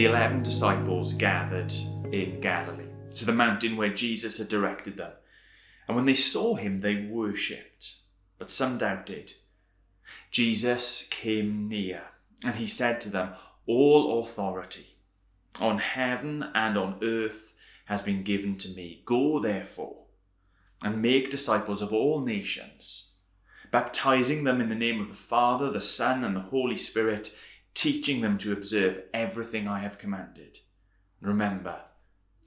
the eleven disciples gathered in Galilee, to the mountain where Jesus had directed them. And when they saw him, they worshipped, but some doubted. Jesus came near, and he said to them, All authority on heaven and on earth has been given to me. Go therefore and make disciples of all nations, baptizing them in the name of the Father, the Son, and the Holy Spirit, teaching them to observe everything I have commanded. Remember,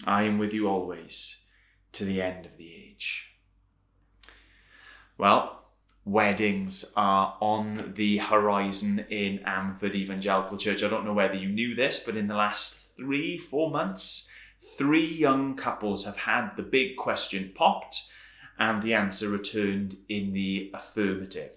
I am with you always to the end of the age. Well, weddings are on the horizon in Ammanford Evangelical Church. I don't know whether you knew this, but in the last three, four months, three young couples have had the big question popped and the answer returned in the affirmative.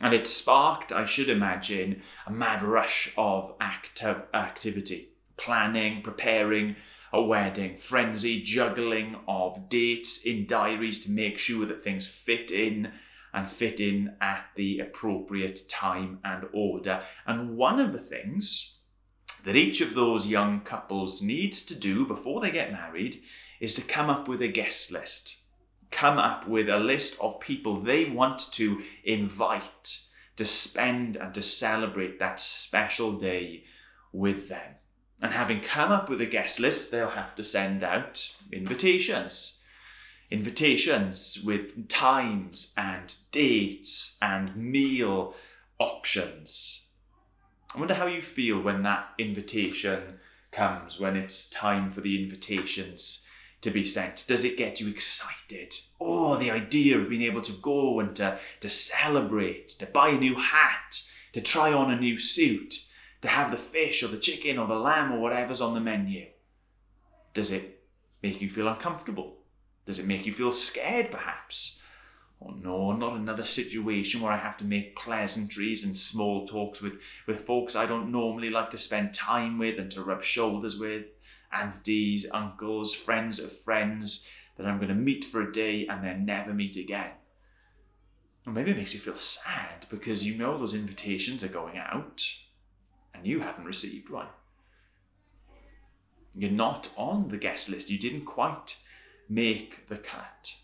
And it sparked, I should imagine, a mad rush of acti- activity, planning, preparing a wedding, frenzy, juggling of dates in diaries to make sure that things fit in and fit in at the appropriate time and order. And one of the things that each of those young couples needs to do before they get married is to come up with a guest list. Come up with a list of people they want to invite to spend and to celebrate that special day with them. And having come up with a guest list, they'll have to send out invitations. Invitations with times and dates and meal options. I wonder how you feel when that invitation comes, when it's time for the invitations to be sent? Does it get you excited? Oh, the idea of being able to go and to, to celebrate, to buy a new hat, to try on a new suit, to have the fish or the chicken or the lamb or whatever's on the menu? Does it make you feel uncomfortable? Does it make you feel scared, perhaps? Oh no, not another situation where I have to make pleasantries and small talks with, with folks I don't normally like to spend time with and to rub shoulders with aunties, uncles, friends of friends that I'm going to meet for a day and then never meet again. Or maybe it makes you feel sad because you know those invitations are going out and you haven't received one. You're not on the guest list. You didn't quite make the cut.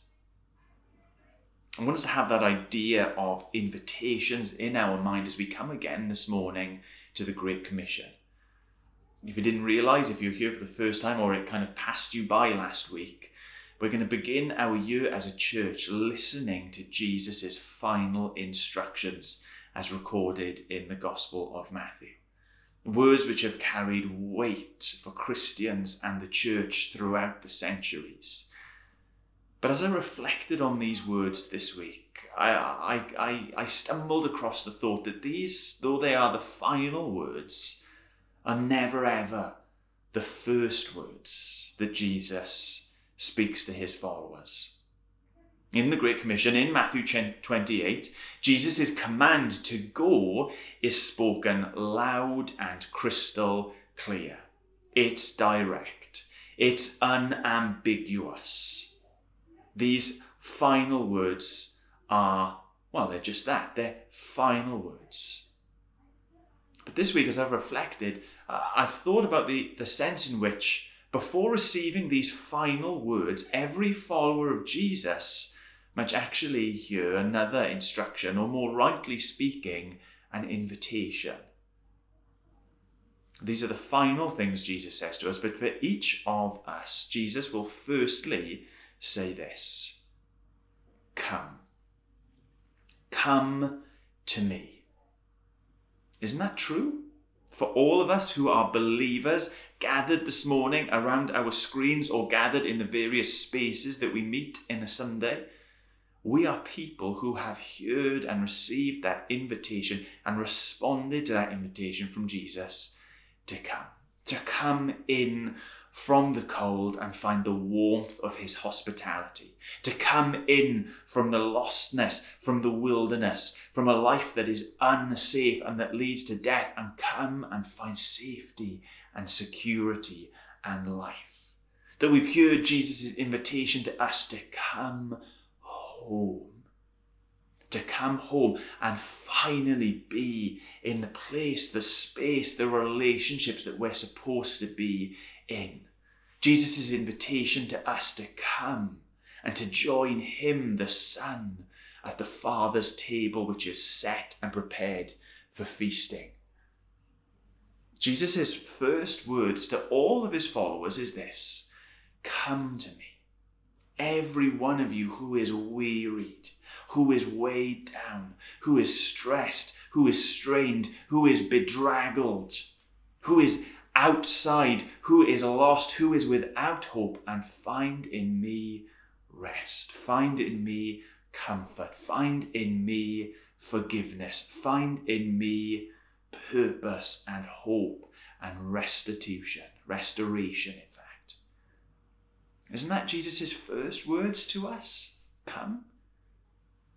I want us to have that idea of invitations in our mind as we come again this morning to the Great Commission. If you didn't realize, if you're here for the first time or it kind of passed you by last week, we're going to begin our year as a church listening to Jesus' final instructions as recorded in the Gospel of Matthew. Words which have carried weight for Christians and the church throughout the centuries. But as I reflected on these words this week, I, I, I, I stumbled across the thought that these, though they are the final words, are never ever the first words that Jesus speaks to his followers. In the Great Commission, in Matthew 28, Jesus' command to go is spoken loud and crystal clear. It's direct, it's unambiguous these final words are, well, they're just that. They're final words. But this week, as I've reflected, uh, I've thought about the, the sense in which, before receiving these final words, every follower of Jesus might actually hear another instruction, or more rightly speaking, an invitation. These are the final things Jesus says to us, but for each of us, Jesus will firstly say this Come. Come to me. Isn't that true? For all of us who are believers gathered this morning around our screens or gathered in the various spaces that we meet in a Sunday, we are people who have heard and received that invitation and responded to that invitation from Jesus to come, to come in from the cold and find the warmth of his hospitality, to come in from the lostness, from the wilderness, from a life that is unsafe and that leads to death, and come and find safety and security and life. That we've heard Jesus' invitation to us to come home, to come home and finally be in the place, the space, the relationships that we're supposed to be in. Jesus' invitation to us to come and to join Him, the Son, at the Father's table, which is set and prepared for feasting. Jesus' first words to all of his followers is this Come to me, every one of you who is wearied, who is weighed down, who is stressed, who is strained, who is bedraggled, who is outside, who is lost, who is without hope, and find in me rest. Find in me comfort. Find in me forgiveness. Find in me purpose and hope and restitution, restoration, in fact. Isn't that Jesus' first words to us? Come.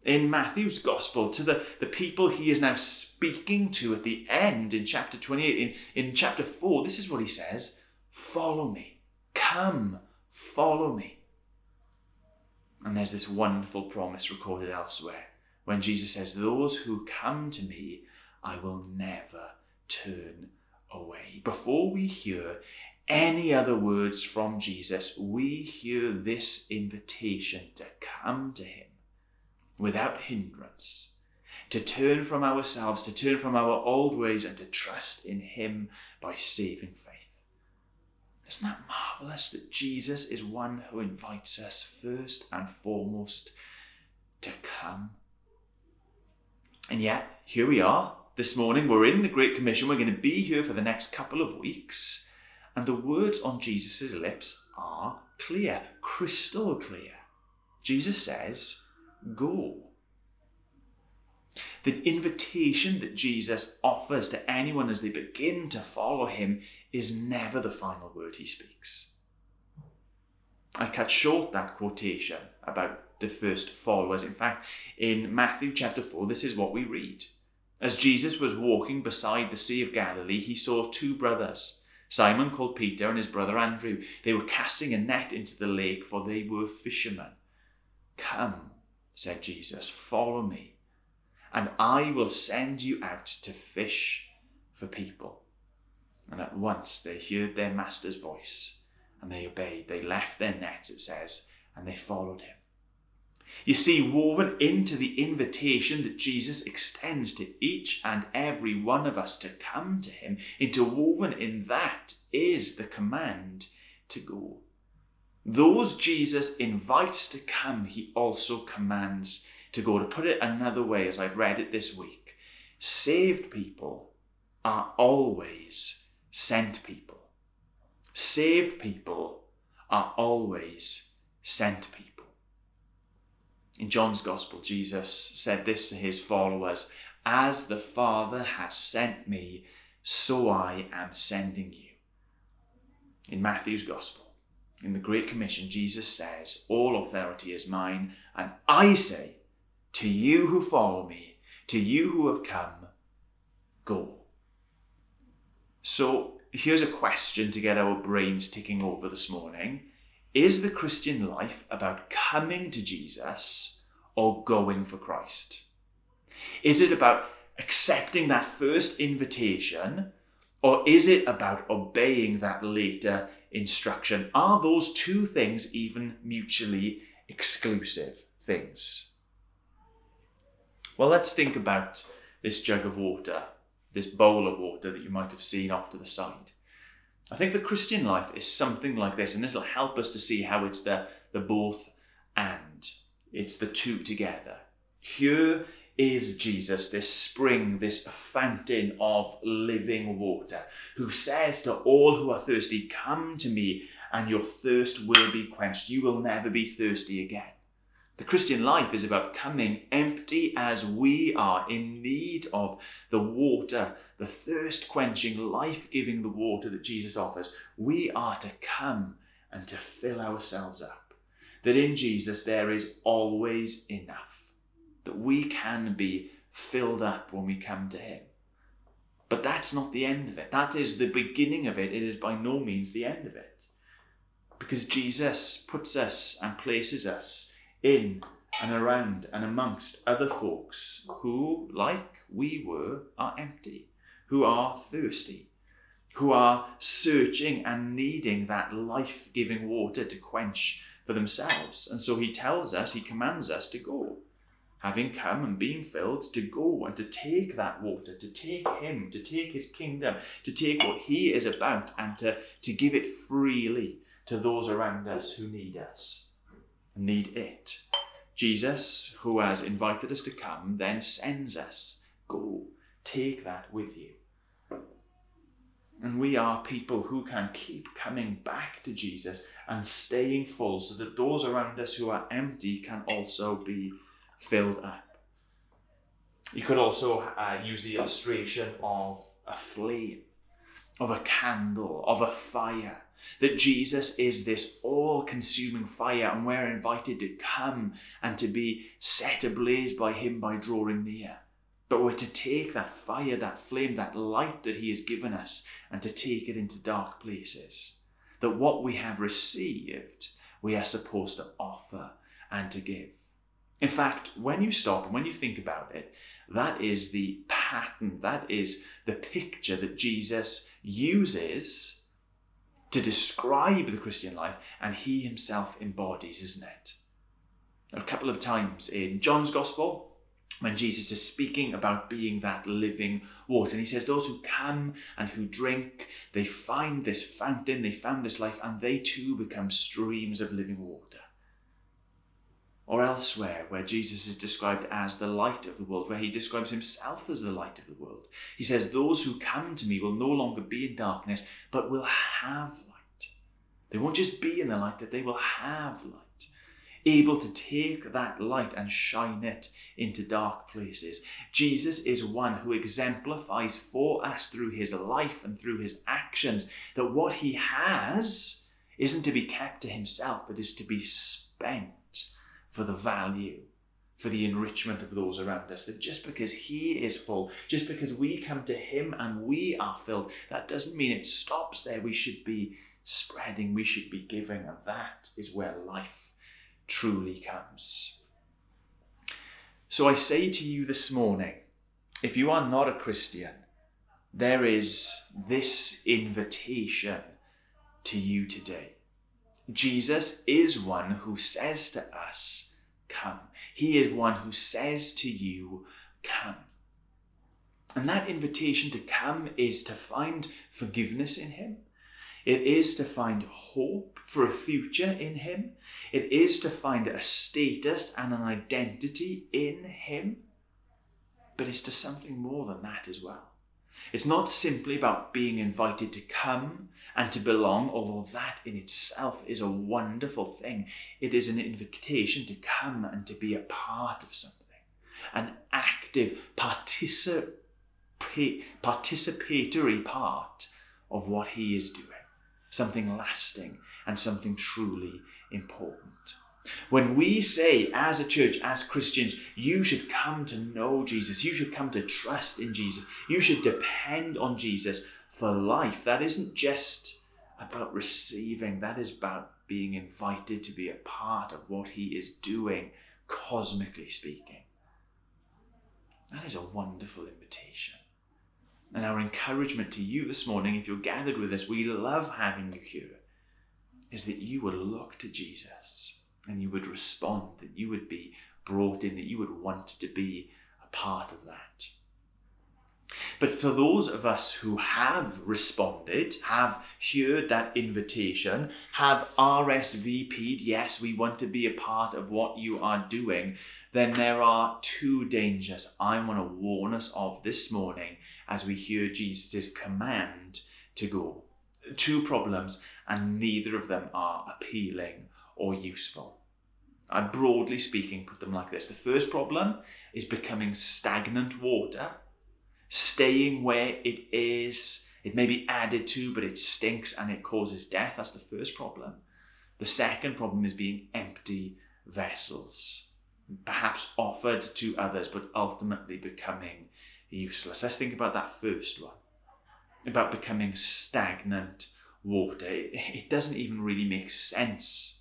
In Matthew's gospel, to the, the people he is now speaking to at the end in chapter 28, in, in chapter 4, this is what he says Follow me. Come, follow me. And there's this wonderful promise recorded elsewhere when Jesus says, Those who come to me, I will never turn away. Before we hear any other words from Jesus, we hear this invitation to come to Him without hindrance, to turn from ourselves, to turn from our old ways, and to trust in Him by saving faith. Isn't that marvelous that Jesus is one who invites us first and foremost to come? And yet, here we are this morning. We're in the Great Commission. We're going to be here for the next couple of weeks. And the words on Jesus' lips are clear, crystal clear. Jesus says, Go. The invitation that Jesus offers to anyone as they begin to follow him is never the final word he speaks. I cut short that quotation about the first followers. In fact, in Matthew chapter 4, this is what we read. As Jesus was walking beside the Sea of Galilee, he saw two brothers, Simon called Peter and his brother Andrew. They were casting a net into the lake, for they were fishermen. Come, said Jesus, follow me, and I will send you out to fish for people. And at once they heard their master's voice, and they obeyed. They left their nets, it says, and they followed him. You see, woven into the invitation that Jesus extends to each and every one of us to come to Him, interwoven in that is the command to go. Those Jesus invites to come, He also commands to go. To put it another way, as I've read it this week, saved people are always sent people. Saved people are always sent people. In John's Gospel, Jesus said this to his followers As the Father has sent me, so I am sending you. In Matthew's Gospel, in the Great Commission, Jesus says, All authority is mine, and I say to you who follow me, to you who have come, go. So here's a question to get our brains ticking over this morning. Is the Christian life about coming to Jesus or going for Christ? Is it about accepting that first invitation or is it about obeying that later instruction? Are those two things even mutually exclusive things? Well, let's think about this jug of water, this bowl of water that you might have seen off to the side. I think the Christian life is something like this, and this will help us to see how it's the, the both and. It's the two together. Here is Jesus, this spring, this fountain of living water, who says to all who are thirsty, Come to me, and your thirst will be quenched. You will never be thirsty again. The Christian life is about coming empty as we are in need of the water, the thirst quenching, life giving the water that Jesus offers. We are to come and to fill ourselves up. That in Jesus there is always enough, that we can be filled up when we come to Him. But that's not the end of it. That is the beginning of it. It is by no means the end of it. Because Jesus puts us and places us in and around and amongst other folks who, like we were, are empty, who are thirsty, who are searching and needing that life giving water to quench for themselves. And so he tells us, he commands us to go. Having come and being filled, to go and to take that water, to take him, to take his kingdom, to take what he is about, and to, to give it freely to those around us who need us, need it. Jesus, who has invited us to come, then sends us. Go, take that with you. And we are people who can keep coming back to Jesus and staying full so that those around us who are empty can also be filled up. You could also uh, use the illustration of a flame, of a candle, of a fire. That Jesus is this all consuming fire, and we're invited to come and to be set ablaze by Him by drawing near. But we're to take that fire, that flame, that light that He has given us, and to take it into dark places. That what we have received, we are supposed to offer and to give. In fact, when you stop and when you think about it, that is the pattern, that is the picture that Jesus uses to describe the Christian life, and he himself embodies, isn't it? A couple of times in John's Gospel, when Jesus is speaking about being that living water. And he says, Those who come and who drink, they find this fountain, they found this life, and they too become streams of living water. Or elsewhere, where Jesus is described as the light of the world, where he describes himself as the light of the world. He says, Those who come to me will no longer be in darkness, but will have light. They won't just be in the light, that they will have light able to take that light and shine it into dark places. Jesus is one who exemplifies for us through his life and through his actions that what he has isn't to be kept to himself, but is to be spent for the value, for the enrichment of those around us. That just because He is full, just because we come to Him and we are filled, that doesn't mean it stops there. We should be spreading, we should be giving, and that is where life truly comes. So I say to you this morning if you are not a Christian, there is this invitation to you today. Jesus is one who says to us, Come. He is one who says to you, Come. And that invitation to come is to find forgiveness in Him. It is to find hope for a future in Him. It is to find a status and an identity in Him. But it's to something more than that as well. It's not simply about being invited to come and to belong, although that in itself is a wonderful thing. It is an invitation to come and to be a part of something, an active, participa- participatory part of what He is doing, something lasting and something truly important. When we say, as a church, as Christians, you should come to know Jesus, you should come to trust in Jesus, you should depend on Jesus for life, that isn't just about receiving, that is about being invited to be a part of what He is doing, cosmically speaking. That is a wonderful invitation. And our encouragement to you this morning, if you're gathered with us, we love having you here, is that you would look to Jesus and you would respond, that you would be brought in, that you would want to be a part of that. But for those of us who have responded, have heard that invitation, have RSVP'd, yes, we want to be a part of what you are doing, then there are two dangers I want to warn us of this morning as we hear Jesus' command to go. Two problems, and neither of them are appealing or useful. I broadly speaking put them like this. The first problem is becoming stagnant water, staying where it is. It may be added to, but it stinks and it causes death. That's the first problem. The second problem is being empty vessels, perhaps offered to others, but ultimately becoming useless. Let's think about that first one about becoming stagnant water. It, doesn't even really make sense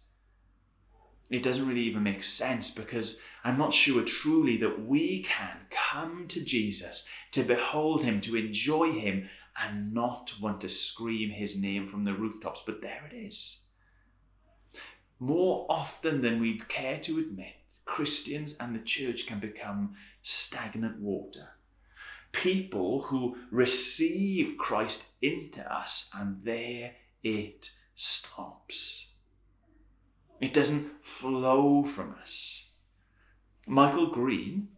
it doesn't really even make sense because I'm not sure truly that we can come to Jesus to behold him, to enjoy him, and not want to scream his name from the rooftops. But there it is. More often than we'd care to admit, Christians and the church can become stagnant water. People who receive Christ into us, and there it stops. It doesn't flow from us. Michael Green,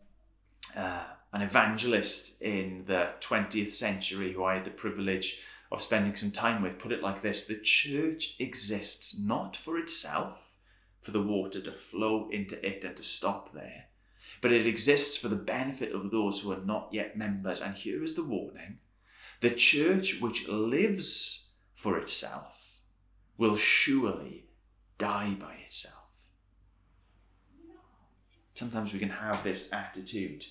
uh, an evangelist in the 20th century who I had the privilege of spending some time with, put it like this The church exists not for itself, for the water to flow into it and to stop there, but it exists for the benefit of those who are not yet members. And here is the warning the church which lives for itself will surely die by itself. Sometimes we can have this attitude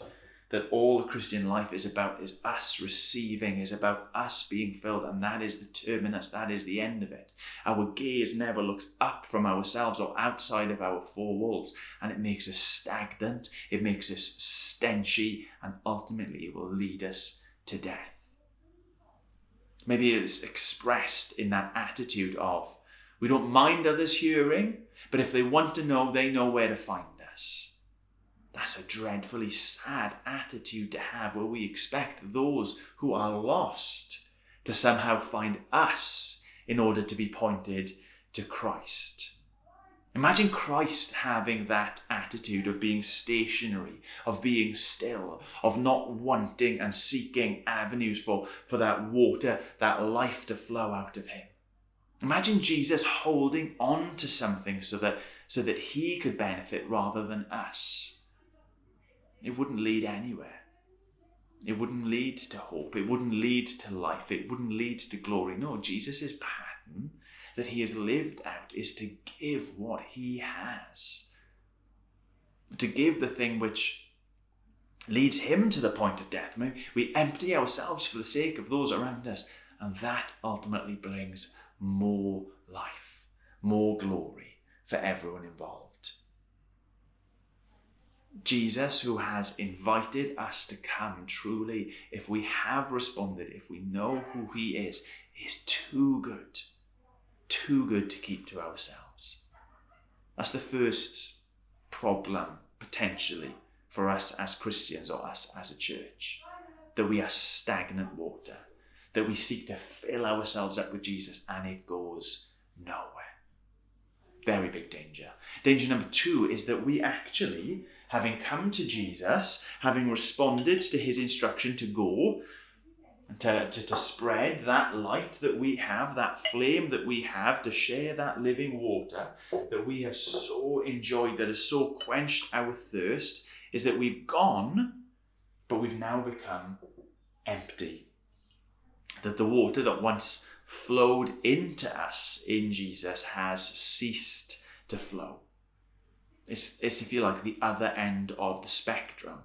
that all the Christian life is about is us receiving, is about us being filled, and that is the terminus, that is the end of it. Our gaze never looks up from ourselves or outside of our four walls, and it makes us stagnant, it makes us stenchy, and ultimately it will lead us to death. Maybe it's expressed in that attitude of, we don't mind others hearing, but if they want to know, they know where to find us. That's a dreadfully sad attitude to have where we expect those who are lost to somehow find us in order to be pointed to Christ. Imagine Christ having that attitude of being stationary, of being still, of not wanting and seeking avenues for, for that water, that life to flow out of him. Imagine Jesus holding on to something so that, so that he could benefit rather than us it wouldn't lead anywhere. It wouldn't lead to hope. It wouldn't lead to life. It wouldn't lead to glory. No, Jesus' pattern that he has lived out is to give what he has. To give the thing which leads him to the point of death. We empty ourselves for the sake of those around us, and that ultimately brings more life, more glory for everyone involved. Jesus, who has invited us to come, truly, if we have responded, if we know who He is, is too good, too good to keep to ourselves. That's the first problem, potentially, for us as Christians or us as a church that we are stagnant water, that we seek to fill ourselves up with Jesus and it goes nowhere. Very big danger. Danger number two is that we actually having come to Jesus, having responded to his instruction to go, to, to, to spread that light that we have, that flame that we have, to share that living water that we have so enjoyed, that has so quenched our thirst, is that we've gone, but we've now become empty. That the water that once flowed into us in Jesus has ceased to flow. It's, it's, if you like, the other end of the spectrum,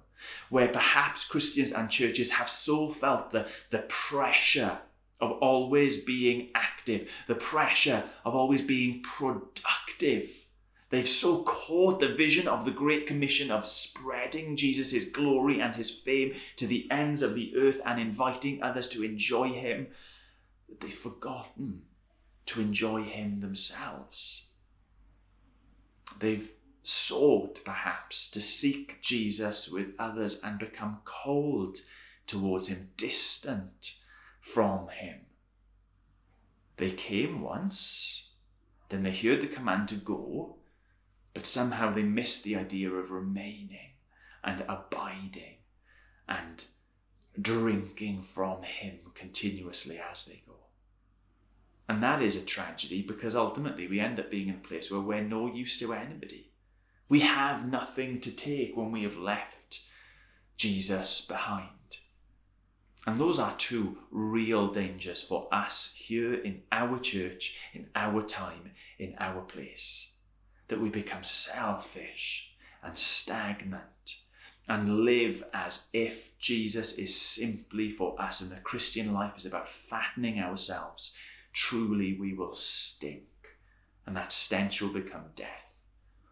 where perhaps Christians and churches have so felt the, the pressure of always being active, the pressure of always being productive. They've so caught the vision of the Great Commission of spreading Jesus' glory and his fame to the ends of the earth and inviting others to enjoy him that they've forgotten to enjoy him themselves. They've sought perhaps to seek Jesus with others and become cold towards him, distant from him. They came once, then they heard the command to go, but somehow they missed the idea of remaining and abiding and drinking from him continuously as they go. And that is a tragedy because ultimately we end up being in a place where we're no use to anybody. We have nothing to take when we have left Jesus behind. And those are two real dangers for us here in our church, in our time, in our place. That we become selfish and stagnant and live as if Jesus is simply for us and the Christian life is about fattening ourselves. Truly, we will stink, and that stench will become death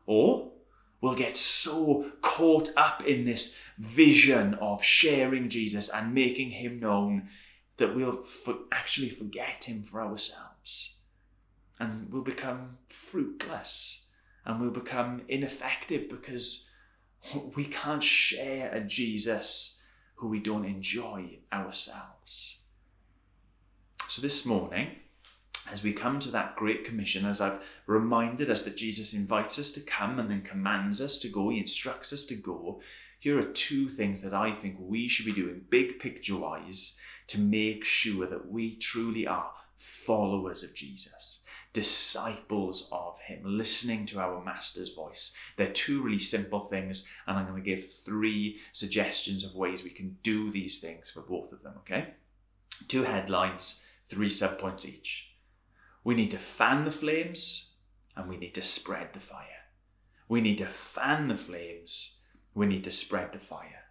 Or we'll get so caught up in this vision of sharing Jesus and making him known that we'll for- actually forget him for ourselves. And we'll become fruitless and we'll become ineffective because we can't share a Jesus who we don't enjoy ourselves. So this morning, as we come to that Great Commission, as I've reminded us that Jesus invites us to come and then commands us to go, he instructs us to go, here are two things that I think we should be doing, big picture wise, to make sure that we truly are followers of Jesus, disciples of him, listening to our Master's voice. They're two really simple things, and I'm going to give three suggestions of ways we can do these things for both of them, okay? Two headlines, three subpoints each. We need to fan the flames and we need to spread the fire. We need to fan the flames, we need to spread the fire.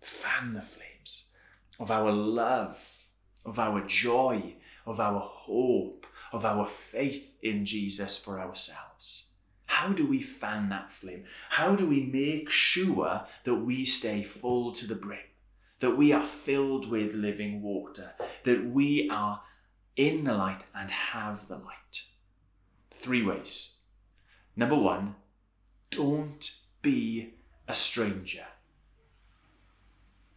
Fan the flames of our love, of our joy, of our hope, of our faith in Jesus for ourselves. How do we fan that flame? How do we make sure that we stay full to the brim? That we are filled with living water? That we are in the light and have the light. Three ways. Number one, don't be a stranger.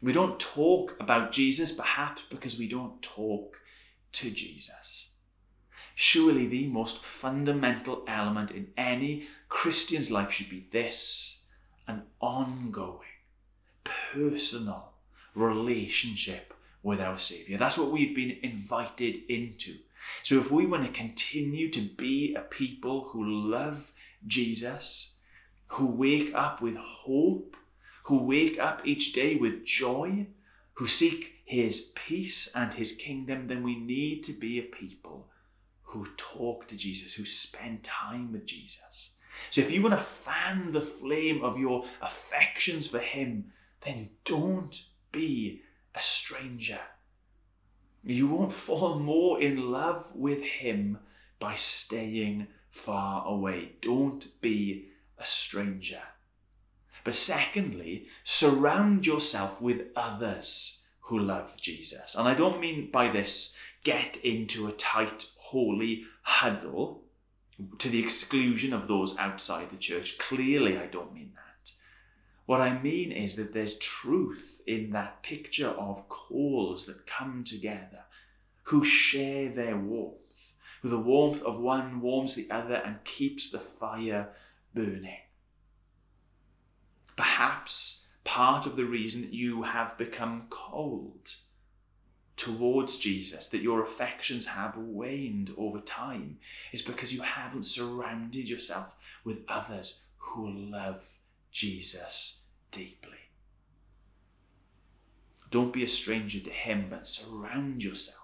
We don't talk about Jesus perhaps because we don't talk to Jesus. Surely the most fundamental element in any Christian's life should be this an ongoing, personal relationship with our Saviour. That's what we've been invited into. So if we want to continue to be a people who love Jesus, who wake up with hope, who wake up each day with joy, who seek his peace and his kingdom, then we need to be a people who talk to Jesus, who spend time with Jesus. So if you want to fan the flame of your affections for him, then don't be a stranger. You won't fall more in love with Him by staying far away. Don't be a stranger. But secondly, surround yourself with others who love Jesus. And I don't mean by this get into a tight, holy huddle to the exclusion of those outside the church. Clearly, I don't mean that. What I mean is that there's truth in that picture of calls that come together, who share their warmth, who the warmth of one warms the other and keeps the fire burning. Perhaps part of the reason you have become cold towards Jesus, that your affections have waned over time, is because you haven't surrounded yourself with others who love Jesus deeply. Don't be a stranger to Him, but surround yourself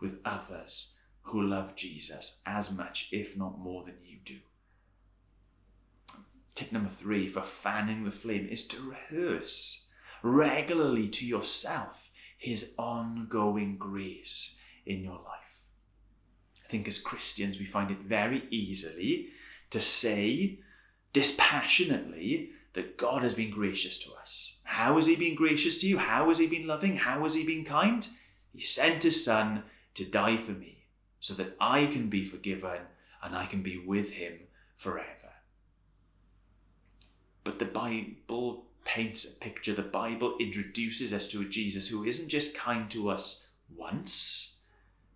with others who love Jesus as much, if not more, than you do. Tip number three for fanning the flame is to rehearse regularly to yourself His ongoing grace in your life. I think as Christians, we find it very easily to say dispassionately that God has been gracious to us. How has He been gracious to you? How has He been loving? How has He been kind? He sent His Son to die for me so that I can be forgiven and I can be with Him forever. But the Bible paints a picture, the Bible introduces us to a Jesus who isn't just kind to us once,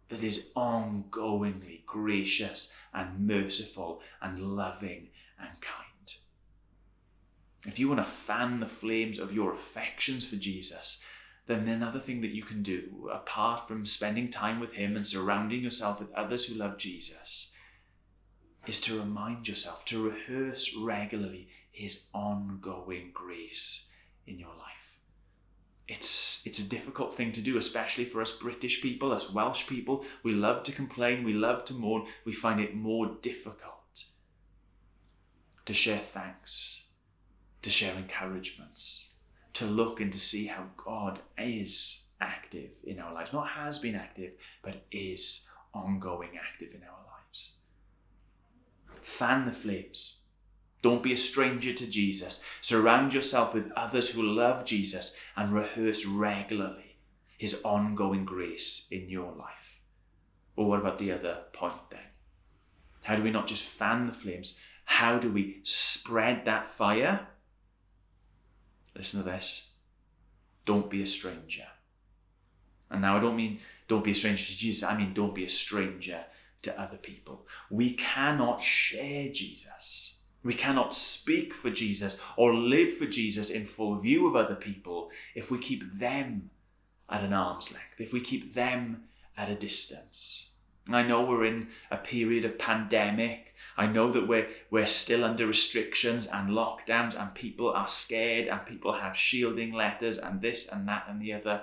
but is ongoingly gracious and merciful and loving and kind. If you want to fan the flames of your affections for Jesus, then another thing that you can do, apart from spending time with Him and surrounding yourself with others who love Jesus, is to remind yourself, to rehearse regularly His ongoing grace in your life. It's, it's a difficult thing to do, especially for us British people, us Welsh people. We love to complain, we love to mourn, we find it more difficult to share thanks to share encouragements, to look and to see how God is active in our lives. Not has been active, but is ongoing active in our lives. Fan the flames. Don't be a stranger to Jesus. Surround yourself with others who love Jesus and rehearse regularly his ongoing grace in your life. Or what about the other point then? How do we not just fan the flames? How do we spread that fire? Listen to this. Don't be a stranger. And now I don't mean don't be a stranger to Jesus, I mean don't be a stranger to other people. We cannot share Jesus. We cannot speak for Jesus or live for Jesus in full view of other people if we keep them at an arm's length, if we keep them at a distance. I know we're in a period of pandemic. I know that we're, we're still under restrictions and lockdowns, and people are scared, and people have shielding letters, and this and that and the other.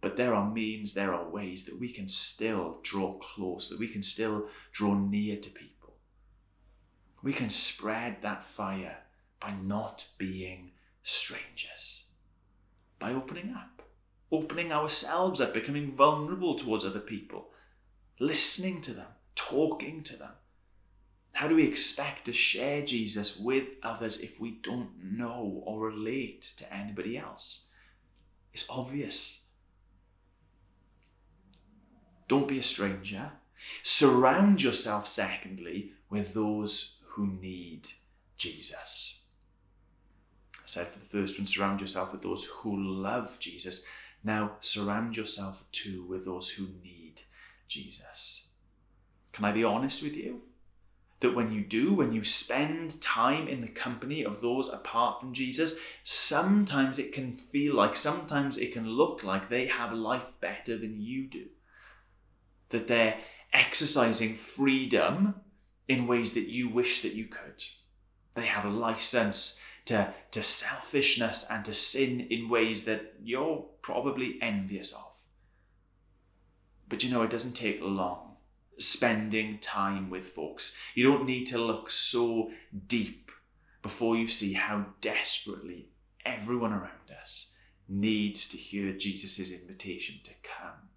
But there are means, there are ways that we can still draw close, that we can still draw near to people. We can spread that fire by not being strangers, by opening up, opening ourselves up, becoming vulnerable towards other people, listening to them, talking to them. How do we expect to share Jesus with others if we don't know or relate to anybody else? It's obvious. Don't be a stranger. Surround yourself, secondly, with those who need Jesus. I said for the first one, surround yourself with those who love Jesus. Now, surround yourself too with those who need Jesus. Can I be honest with you? That when you do, when you spend time in the company of those apart from Jesus, sometimes it can feel like, sometimes it can look like they have life better than you do that they're exercising freedom in ways that you wish that you could. They have a license to, to selfishness and to sin in ways that you're probably envious of. But you know, it doesn't take long spending time with folks. You don't need to look so deep before you see how desperately everyone around us needs to hear Jesus' invitation to come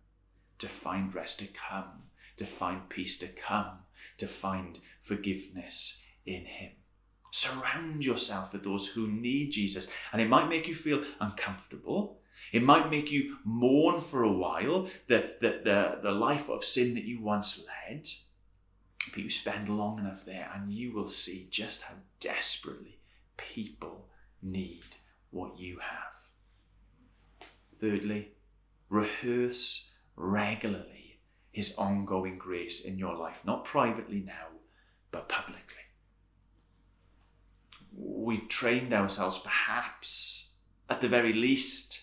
to find rest to come, to find peace to come, to find forgiveness in Him. Surround yourself with those who need Jesus. And it might make you feel uncomfortable. It might make you mourn for a while the, the, the, the life of sin that you once led. But you spend long enough there and you will see just how desperately people need what you have. Thirdly, rehearse regularly his ongoing grace in your life, not privately now, but publicly. We've trained ourselves, perhaps, at the very least,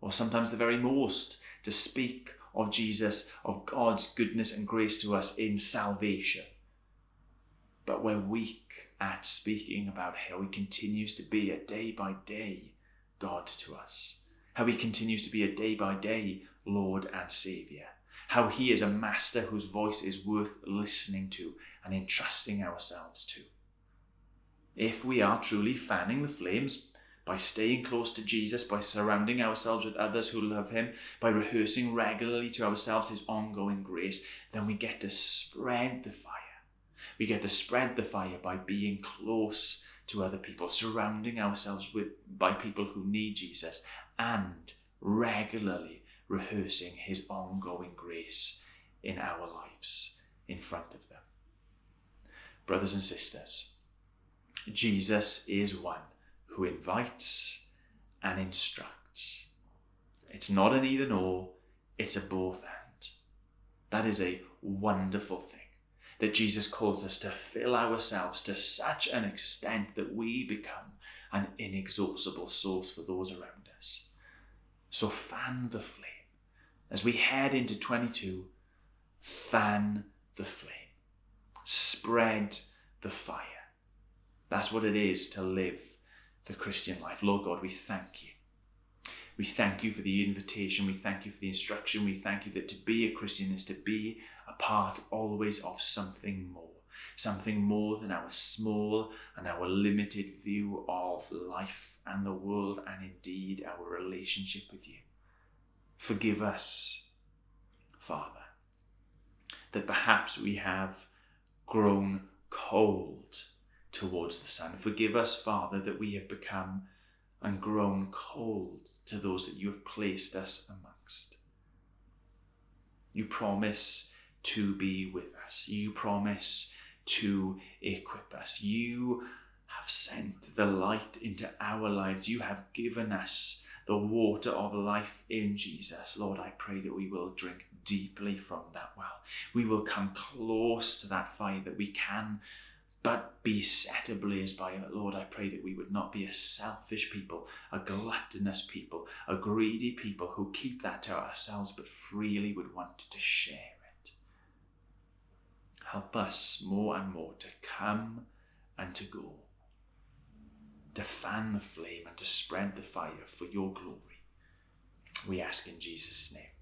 or sometimes the very most, to speak of Jesus, of God's goodness and grace to us in salvation. But we're weak at speaking about how He continues to be a day by day God to us, how He continues to be a day by day Lord and Saviour. How He is a Master whose voice is worth listening to and entrusting ourselves to. If we are truly fanning the flames by staying close to Jesus, by surrounding ourselves with others who love Him, by rehearsing regularly to ourselves His ongoing grace, then we get to spread the fire. We get to spread the fire by being close to other people, surrounding ourselves with by people who need Jesus, and regularly rehearsing his ongoing grace in our lives in front of them. Brothers and sisters, Jesus is one who invites and instructs. It's not an either or, it's a both and. That is a wonderful thing that Jesus calls us to fill ourselves to such an extent that we become an inexhaustible source for those around us. So fan the flame as we head into 22, fan the flame, spread the fire. That's what it is to live the Christian life. Lord God, we thank you. We thank you for the invitation. We thank you for the instruction. We thank you that to be a Christian is to be a part always of something more. Something more than our small and our limited view of life and the world, and indeed our relationship with you. Forgive us, Father, that perhaps we have grown cold towards the Son. Forgive us, Father, that we have become and grown cold to those that you have placed us amongst. You promise to be with us. You promise to equip us. You have sent the light into our lives. You have given us the water of life in Jesus. Lord, I pray that we will drink deeply from that well. We will come close to that fire that we can but be set ablaze by it. Lord, I pray that we would not be a selfish people, a gluttonous people, a greedy people who keep that to ourselves but freely would want to share it. Help us more and more to come and to go, to fan the flame and to spread the fire for your glory. We ask in Jesus' name.